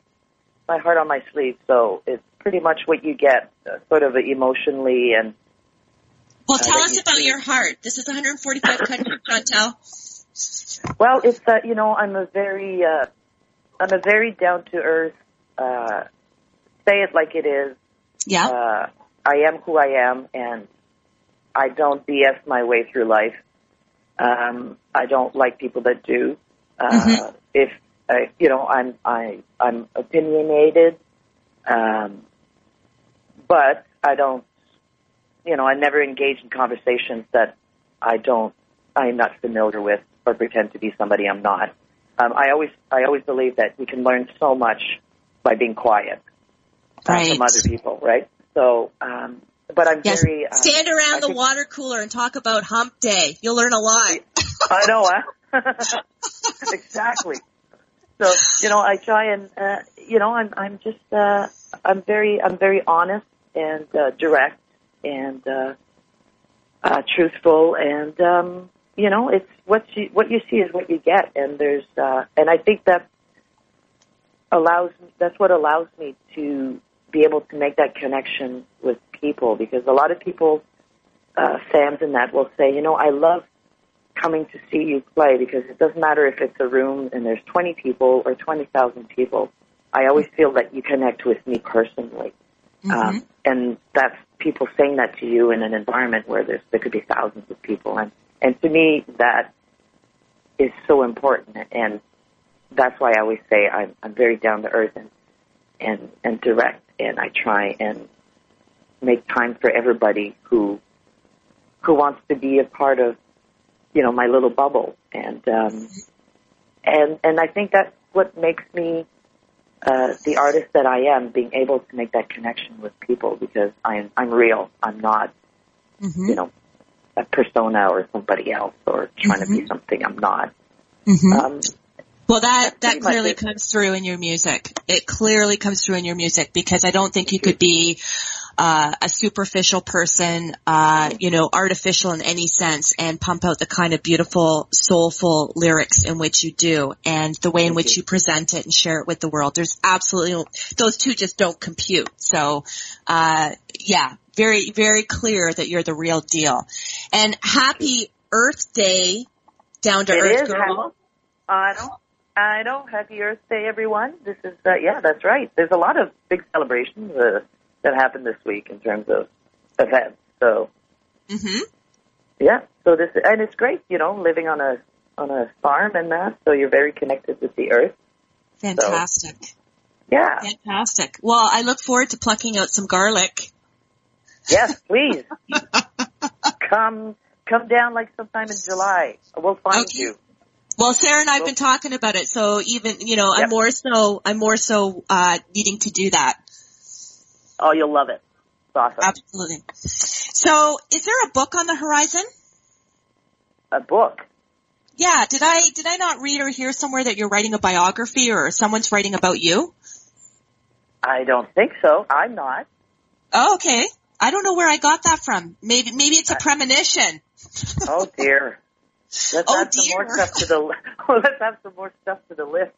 my heart on my sleeve, so it's pretty much what you get, uh, sort of emotionally and Well, Uh, tell that us about see. your heart. This is 145 countries, [laughs] Chantel. well, it's that you know I'm a very uh, I'm a very down to earth. Uh, say it like it is. Yeah. Uh, I am who I am, and I don't BS my way through life. Um, I don't like people that do. Uh, Mhm. If uh, you know, I'm I I'm opinionated, um, but I don't. You know, I never engage in conversations that I don't. I'm not familiar with or pretend to be somebody I'm not. Um, I always I always believe that we can learn so much by being quiet uh, Right. from other people, right? So, um, but I'm Yes. very. Uh, Stand around I the think- water cooler and talk about hump day. You'll learn a lot. I know, huh? [laughs] exactly. So you know, I try and uh, you know, I'm I'm just uh, I'm very I'm very honest and uh, direct and uh, uh, truthful, and um, you know, it's what you what you see is what you get, and there's uh, and I think that allows that's what allows me to be able to make that connection with people because a lot of people uh, fans in that will say, you know, I love coming to see you play because it doesn't matter if it's a room and there's 20 people or 20,000 people. I always feel that you connect with me personally. Um, and that's people saying that to you in an environment where there's, there could be thousands of people. And, and to me, that is so important. And that's why I always say I'm, I'm very down to earth and, and, and direct. And I try and make time for everybody who, who wants to be a part of you know my little bubble and um and and I think that's what makes me uh the artist that I am being able to make that connection with people because I'm I'm real I'm not Mm-hmm. you know a persona or somebody else or trying to be something I'm not Mm-hmm. um Well, that that clearly comes through in your music. It clearly comes through in your music because I don't think you could be uh, a superficial person, uh, you know, artificial in any sense, and pump out the kind of beautiful, soulful lyrics in which you do, and the way in which you present it and share it with the world. There's absolutely those two just don't compute. So, uh, yeah, very very clear that you're the real deal. And happy Earth Day, down to It earth is. girl. I know. I know. Happy Earth Day, everyone. This is, uh, yeah, that's right. There's a lot of big celebrations uh, that happened this week in terms of events. So, hmm yeah. So this, and it's great, you know, living on a on a farm and that. So you're very connected with the earth. Fantastic. Yeah. Fantastic. Well, I look forward to plucking out some garlic. Yes, please. [laughs] come, come down like sometime in July. We'll find Okay. you. Well, Sarah and I have been talking about it, so even you know, I'm more so I'm more so uh needing to do that. Oh, you'll love it. It's awesome. Absolutely. So, is there a book on the horizon? A book. Yeah, did I did I not read or hear somewhere that you're writing a biography or someone's writing about you? I don't think so. I'm not. Oh, okay. I don't know where I got that from. Maybe maybe it's a premonition. Oh dear. Let's Oh, add some more stuff to the. Oh, [laughs] let's add some more stuff to the list.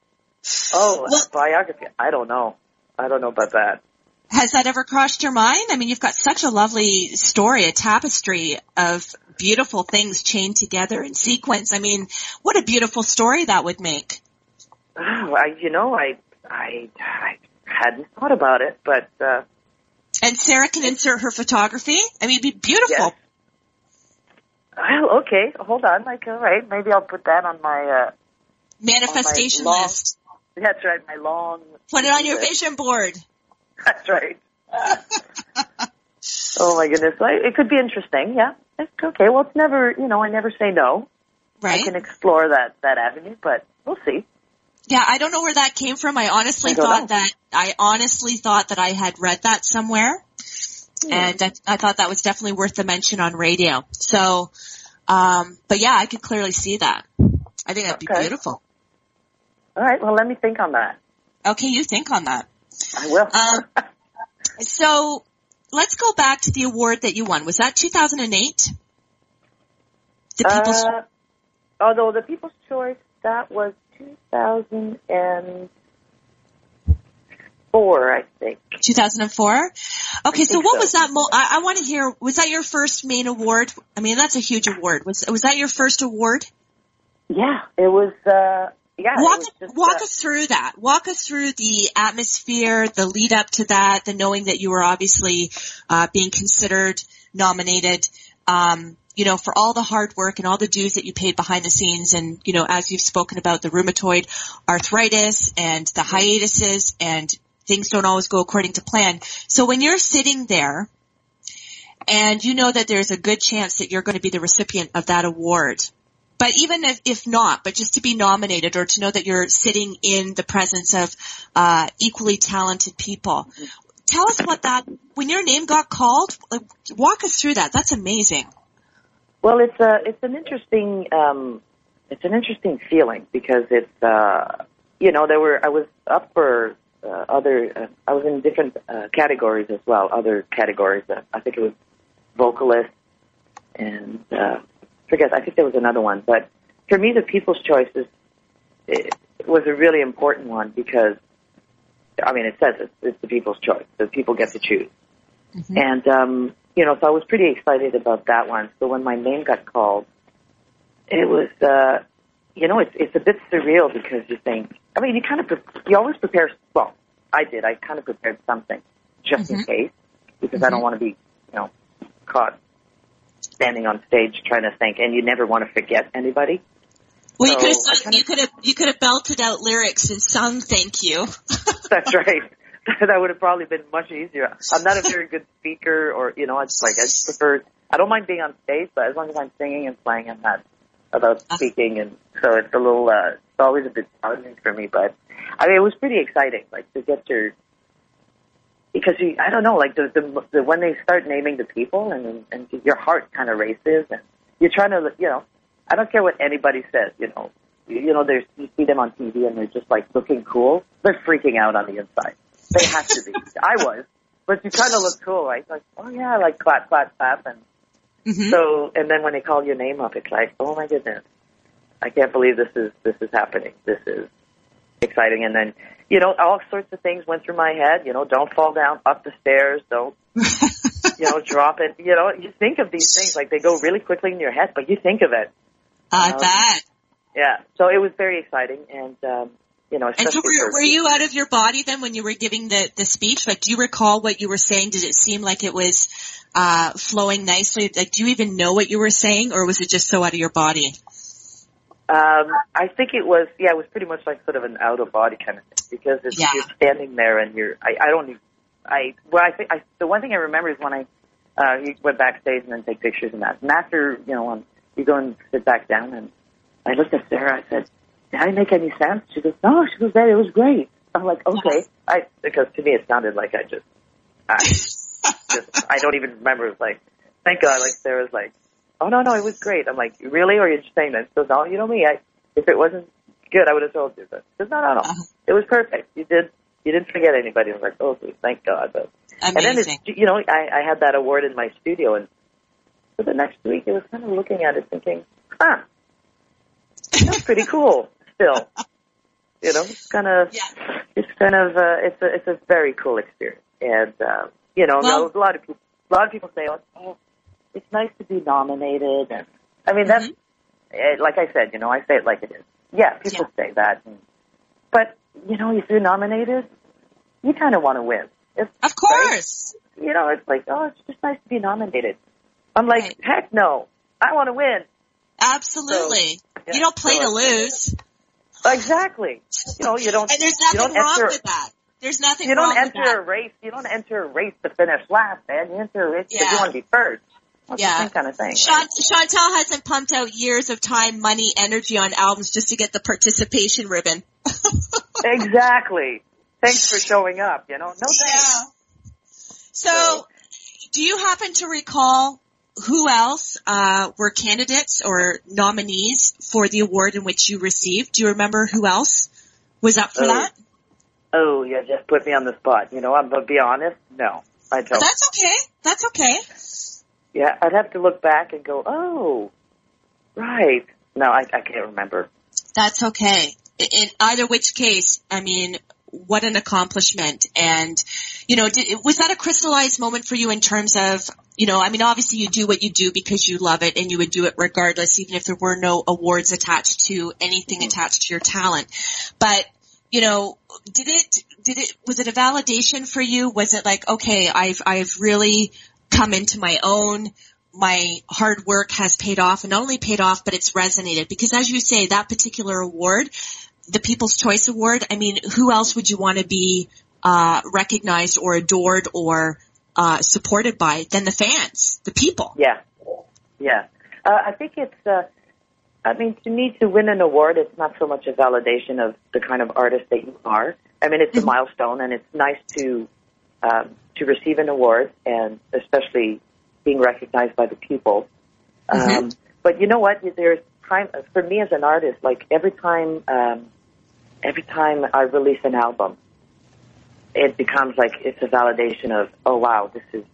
Oh, Well- biography. I don't know. I don't know about that. Has that ever crossed your mind? I mean, you've got such a lovely story, a tapestry of beautiful things chained together in sequence. I mean, what a beautiful story that would make. Oh, I, you know, I, I, I hadn't thought about it, but uh, And Sarah can insert her photography. I mean, it'd be beautiful. yes. Well, okay. Hold on. Like, all right. Maybe I'll put that on my. uh Manifestation long- list. That's right. My long. Put it on your list. vision board. [laughs] That's right. oh my goodness. It could be interesting. Yeah. It's okay. Well, it's never. You know, I never say no. Right? I can explore that that avenue, but we'll see. Yeah, I don't know where that came from. I honestly I thought know. that I honestly thought that I had read that somewhere. and I, I thought that was definitely worth the mention on radio. So, um, but yeah, I could clearly see that. I think that'd be Okay. beautiful. All right. Well, let me think on that. Okay, you think on that. I will. Um, So let's go back to the award that you won. Was that 2008? The People's Uh, although the People's Choice, that was 2004, I think. 2004. Okay, so what so. was that? Mo- I, I want to hear. Was that your first main award? I mean, that's a huge award. Was was that your first award? Yeah, it was. Uh, yeah, Walk walk uh, us through that. Walk us through the atmosphere, the lead up to that, the knowing that you were obviously uh, being considered, nominated. Um, you know, for all the hard work and all the dues that you paid behind the scenes, and you know, as you've spoken about the rheumatoid arthritis and the hiatuses, and things don't always go according to plan. So when you're sitting there, and you know that there's a good chance that you're going to be the recipient of that award. But even if, if not, but just to be nominated or to know that you're sitting in the presence of uh, equally talented people, tell us what that when your name got called. Walk us through that. That's amazing. Well, it's a it's an interesting um, it's an interesting feeling because it's uh, you know there were I was up for uh, other uh, I was in different uh, categories as well other categories uh, I think it was vocalist and uh, forget I think there was another one but for me the People's Choice is it was a really important one because I mean it says it's, it's the People's Choice the people get to choose and um, you know, so I was pretty excited about that one. So when my name got called, it was, uh, you know, it's it's a bit surreal because you think, I mean, you kind of pre- you always prepare. Well, I did. I kind of prepared something just in case because I don't want to be, you know, caught standing on stage trying to think, and you never want to forget anybody. Well, you could have sung, kinda- you could have you could have belted out lyrics and sung "Thank You." [laughs] That's right. [laughs] that would have probably been much easier. I'm not a very good speaker, or you know, it's like I just prefer. I don't mind being on stage, but as long as I'm singing and playing, I'm not about speaking, and so it's a little. uh It's always a bit challenging for me, but I mean, it was pretty exciting, like to get your. Because you, I don't know, like the, the the when they start naming the people, and and your heart kind of races, and you're trying to, you know, I don't care what anybody says, you know, you, you know, there's you see them on TV and they're just like looking cool, they're freaking out on the inside. They have to be. I was, but you kind of look cool, right? Like, oh yeah, like clap, clap, clap, and Mhm. so, and then when they call your name up, it's like, oh my goodness, I can't believe this is this is happening. This is exciting. And then, you know, all sorts of things went through my head. You know, don't fall down up the stairs. Don't, [laughs] you know, drop it. You know, you think of these things like they go really quickly in your head, but you think of it. I Um, bet. Yeah. So it was very exciting, and um, you know, And so were, were you out of your body then when you were giving the, the speech? Like, do you recall what you were saying? Did it seem like it was uh, flowing nicely? Like, do you even know what you were saying, or was it just so out of your body? Um, I think it was, yeah, it was pretty much like sort of an out of body kind of thing because it's, Yeah. you're standing there and you're, I, I don't, even- I, well, I think, I, the one thing I remember is when I, uh, you went backstage and then take pictures and that. And after, you know, um, you go and sit back down and I looked at Sarah, I said, did I make any sense? She goes, no, she goes, that it was great. I'm like, okay. I, because to me it sounded like I just, I, [laughs] just, I don't even remember. It was like, thank God, like Sarah's like, oh no, no, it was great. I'm like, really? Or are you just saying that? So no, you know me. I, if it wasn't good, I would have told you. But she goes, no, no, no. Uh-huh. It was perfect. You did, you didn't forget anybody. I was like, oh, thank God. But, and then Amazing. it's, you know, I, I had that award in my studio and for the next week I was kind of looking at it thinking, huh, that's pretty cool still. You know, it's kind of, Yeah. it's kind of, uh, it's a, it's a very cool experience. And, uh, you know, Well- a lot of people, a lot of people say, oh, it's nice to be nominated. And I mean, that's, eh, like I said, you know, I say it like it is. Yeah, people say that. And, but, you know, if you're nominated, you kind of want to win. It's, Of course. you know, it's like, oh, it's just nice to be nominated. I'm like, Right. heck no, I want to win. Absolutely. yeah, you don't play so to lose. Exactly. You know, you don't. And there's you nothing don't wrong enter, with that. There's nothing You don't wrong with enter that. a race. You don't enter a race to finish last, man. You enter a race because Yeah. you want to be first. That's Yeah. kind of thing. Chantel hasn't pumped out years of time, money, energy on albums just to get the participation ribbon. [laughs] Exactly. Thanks for showing up. You know, no thanks. Yeah. So, do you happen to recall who else uh, were candidates or nominees for the award in which you received? Do you remember who else was up for Oh. that? Oh, you just put me on the spot. You know, I'm gonna be honest. No, I don't. That's okay. That's okay. Yeah, I'd have to look back and go, oh, right. No, I, I can't remember. That's okay. In either which case, I mean, what an accomplishment. And, you know, did, was that a crystallized moment for you in terms of, you know, I mean, obviously you do what you do because you love it and you would do it regardless, even if there were no awards attached to anything mm-hmm. attached to your talent. But, you know, did it, did it, was it a validation for you? Was it like, okay, I've, I've really come into my own? my hard work has paid off and not only paid off, but it's resonated because as you say, that particular award, the People's Choice Award, I mean, who else would you want to be, uh, recognized or adored or, uh, supported by than the fans, the people? Yeah, yeah. Uh, I think it's. Uh, I mean, to me, to win an award, it's not so much a validation of the kind of artist that you are. I mean, it's a milestone, and it's nice to um, to receive an award, and especially being recognized by the people. Um, but you know what? There's time for me as an artist. Like every time, um, every time I release an album, it becomes like it's a validation of, oh wow, this is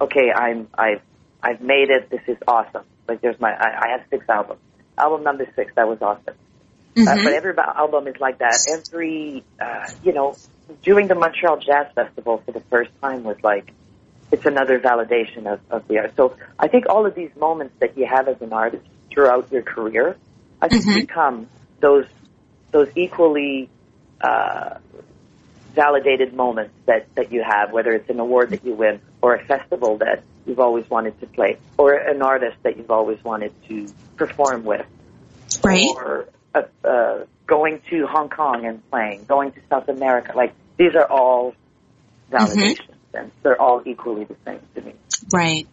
okay. I'm I've I've made it. This is awesome. Like there's my I, I have six albums. Album number six, that was awesome. Uh, but every album is like that. Every uh, you know, doing the Montreal Jazz Festival for the first time was like it's another validation of, of the art. So I think all of these moments that you have as an artist throughout your career, I think become those those equally uh, validated moments that, that you have, whether it's an award that you win or a festival that you've always wanted to play or an artist that you've always wanted to perform with Right? or uh, uh, going to Hong Kong and playing, going to South America. Like these are all validations, and they're all equally the same to me. Right.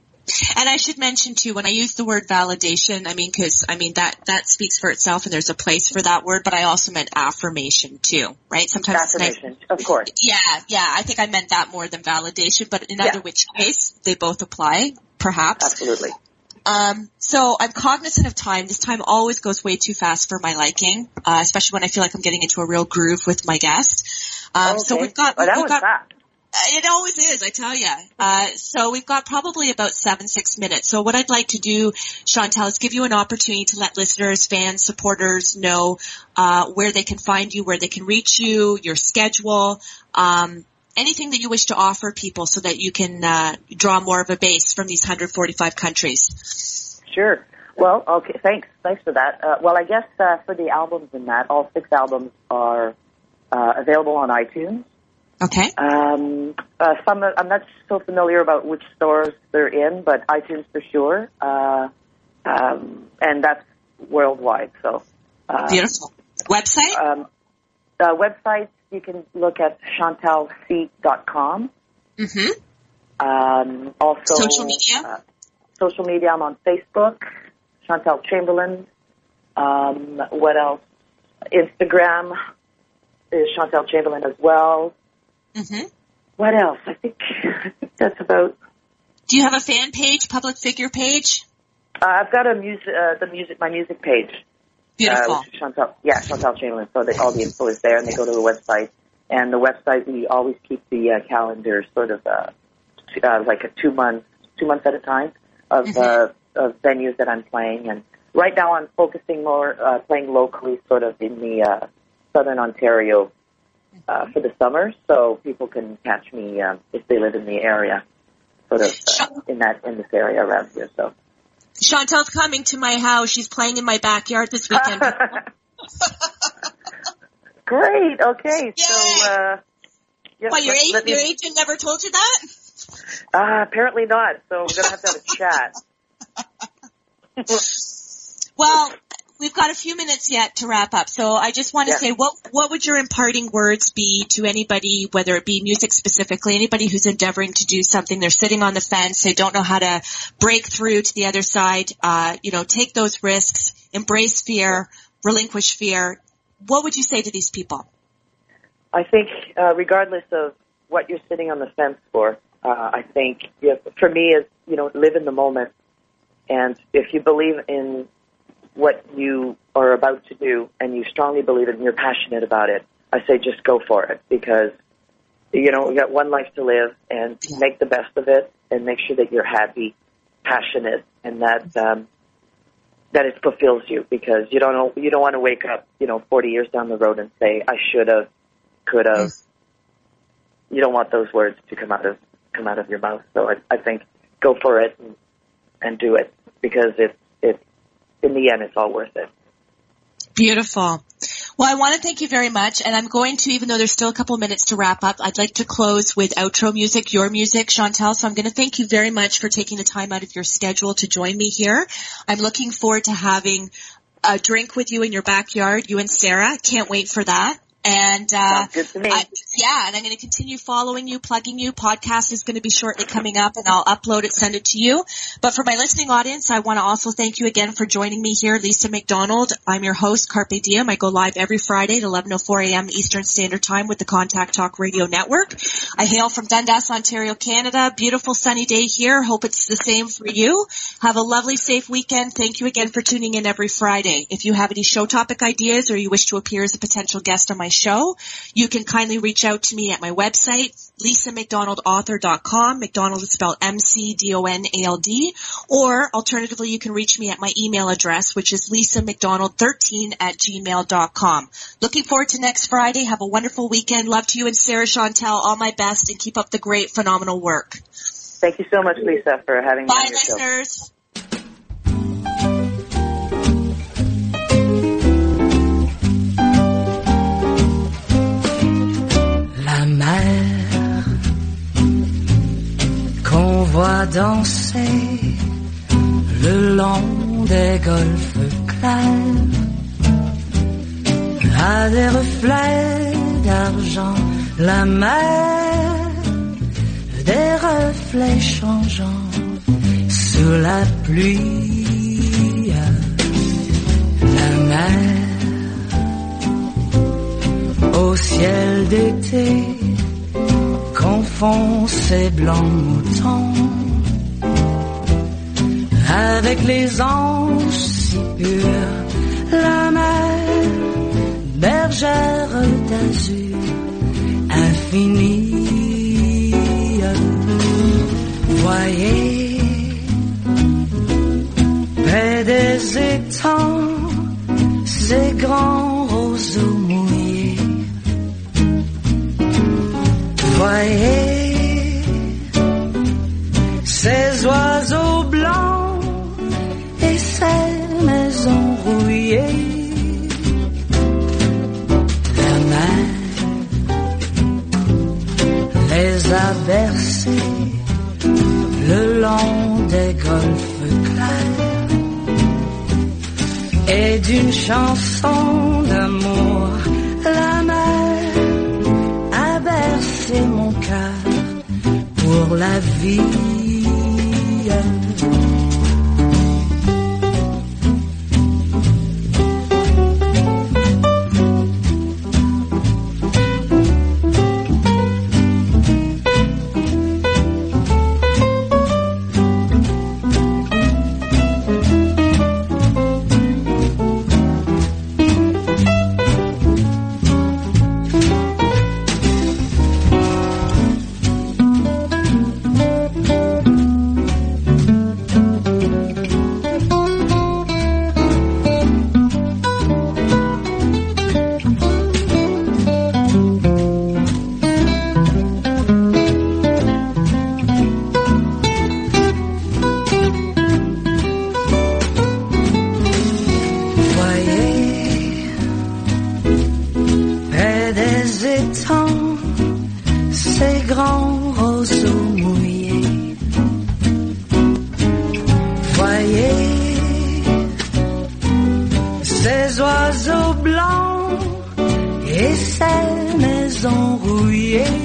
And I should mention too, when I use the word validation, I mean, cause, I mean, that, that speaks for itself and there's a place for that word, but I also meant affirmation too, right? Sometimes it's nice- Affirmation, of course. Yeah, yeah, I think I meant that more than validation, but in Yeah. either which case, they both apply, perhaps. Absolutely. Um, so I'm cognizant of time. This time always goes way too fast for my liking, uh, especially when I feel like I'm getting into a real groove with my guest. Um, so we've got, Oh, that we've got, fast. it always is, I tell you. Uh, so we've got probably about seven, six minutes. So what I'd like to do, Chantel, is give you an opportunity to let listeners, fans, supporters know uh, where they can find you, where they can reach you, your schedule, um, anything that you wish to offer people so that you can uh, draw more of a base from these 145 countries. Sure. Well, okay. Thanks. Thanks for that. Uh, well, I guess uh, for the albums and that, all six albums are uh, available on iTunes. Okay. Um, uh, some I'm not so familiar about which stores they're in, but iTunes for sure. Uh, um, and that's worldwide. So, uh, Beautiful. Website? um, uh, websites you can look at chantelc.com. mm-hmm. Um, also, Social media? Uh, social media. I'm on Facebook, Chantel Chamberlain. Um, what else? Instagram is Chantel Chamberlain as well. Mm-hmm. What else? I think, [laughs] I think that's about. Do you have a fan page, public figure page? Uh, I've got a music, uh, the music, my music page. Beautiful. Uh, Chantel, yeah, Chantel Chamberlain. So that all the info is there, and they go to the website. And the website, we always keep the uh, calendar sort of uh, uh, like a two months, two months at a time of uh, of venues that I'm playing. And right now, I'm focusing more uh, playing locally, sort of in the uh, southern Ontario uh, for the summer, so people can catch me um, if they live in the area, sort of uh, in that in this area around here. So. Chantel's coming to my house. She's playing in my backyard this weekend. [laughs] Great. Okay. So, Yay. uh, yeah, Why, your, let- let me- your agent never told you that? Uh, apparently not. So we're gonna have to have a chat. [laughs] Well, we've got a few minutes yet to wrap up. So I just want to Yeah. say, what what would your imparting words be to anybody, whether it be music specifically, anybody who's endeavoring to do something, they're sitting on the fence, they don't know how to break through to the other side, uh, you know, take those risks, embrace fear, relinquish fear. What would you say to these people? I think, uh, regardless of what you're sitting on the fence for, Uh, I think if, for me is you know live in the moment, and if you believe in what you are about to do and you strongly believe it and you're passionate about it, I say just go for it because you know you got one life to live and make the best of it and make sure that you're happy, passionate, and that um, that it fulfills you because you don't know you don't want to wake up you know 40 years down the road and say I should have, could have. You don't want those words to come out of come out of your mouth. So I, I think go for it and, and do it because it it in the end it's all worth it. Beautiful. Well, I want to thank you very much, and I'm going to, even though there's still a couple minutes to wrap up, I'd like to close with outro music, your music, Chantel. So I'm going to thank you very much for taking the time out of your schedule to join me here. I'm looking forward to having a drink with you in your backyard, you and Sarah. Can't wait for that. And uh, Sounds good to me. I- yeah, and I'm going to continue following you, plugging you. Podcast is going to be shortly coming up, and I'll upload it, send it to you. But for my listening audience, I want to also thank you again for joining me here, Lisa McDonald. I'm your host, Carpe Diem. I go live every Friday at 11:04 a.m. Eastern Standard Time with the Contact Talk Radio Network. I hail from Dundas, Ontario, Canada. Beautiful sunny day here. Hope it's the same for you. Have a lovely, safe weekend. Thank you again for tuning in every Friday. If you have any show topic ideas or you wish to appear as a potential guest on my show, you can kindly reach out to me at my website, lisamcdonaldauthor.com. McDonald is spelled M-C-D-O-N-A-L-D. Or alternatively, you can reach me at my email address, which is lisamcdonald13 at gmail.com. Looking forward to next Friday. Have a wonderful weekend. Love to you and Sarah Chantel. All my best and keep up the great, phenomenal work. Thank you so much, Lisa, for having me Bye, on your show. listeners. Qu'on voit danser le long des golfes clairs a des reflets d'argent. La mer, des reflets changeants sous la pluie. La mer au ciel d'été confond ses blancs moutons avec les anges si purs, la mer, bergère d'azur infinie. Voyez, 小松 étangs, ces grands roseaux mouillés. Voyez, ces oiseaux blancs et ces maisons rouillées.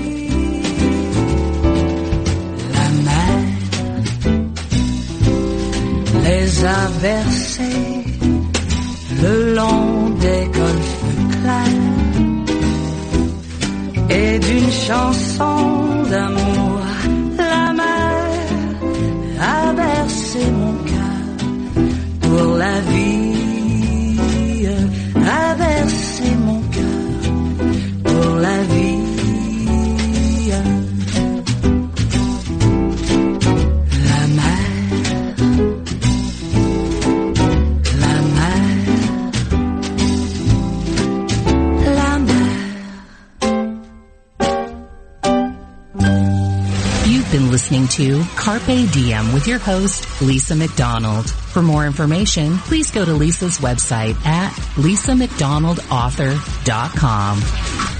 La mer les a bercés chanson with your host, Lisa McDonald. For more information, please go to Lisa's website at lisamcdonaldauthor.com.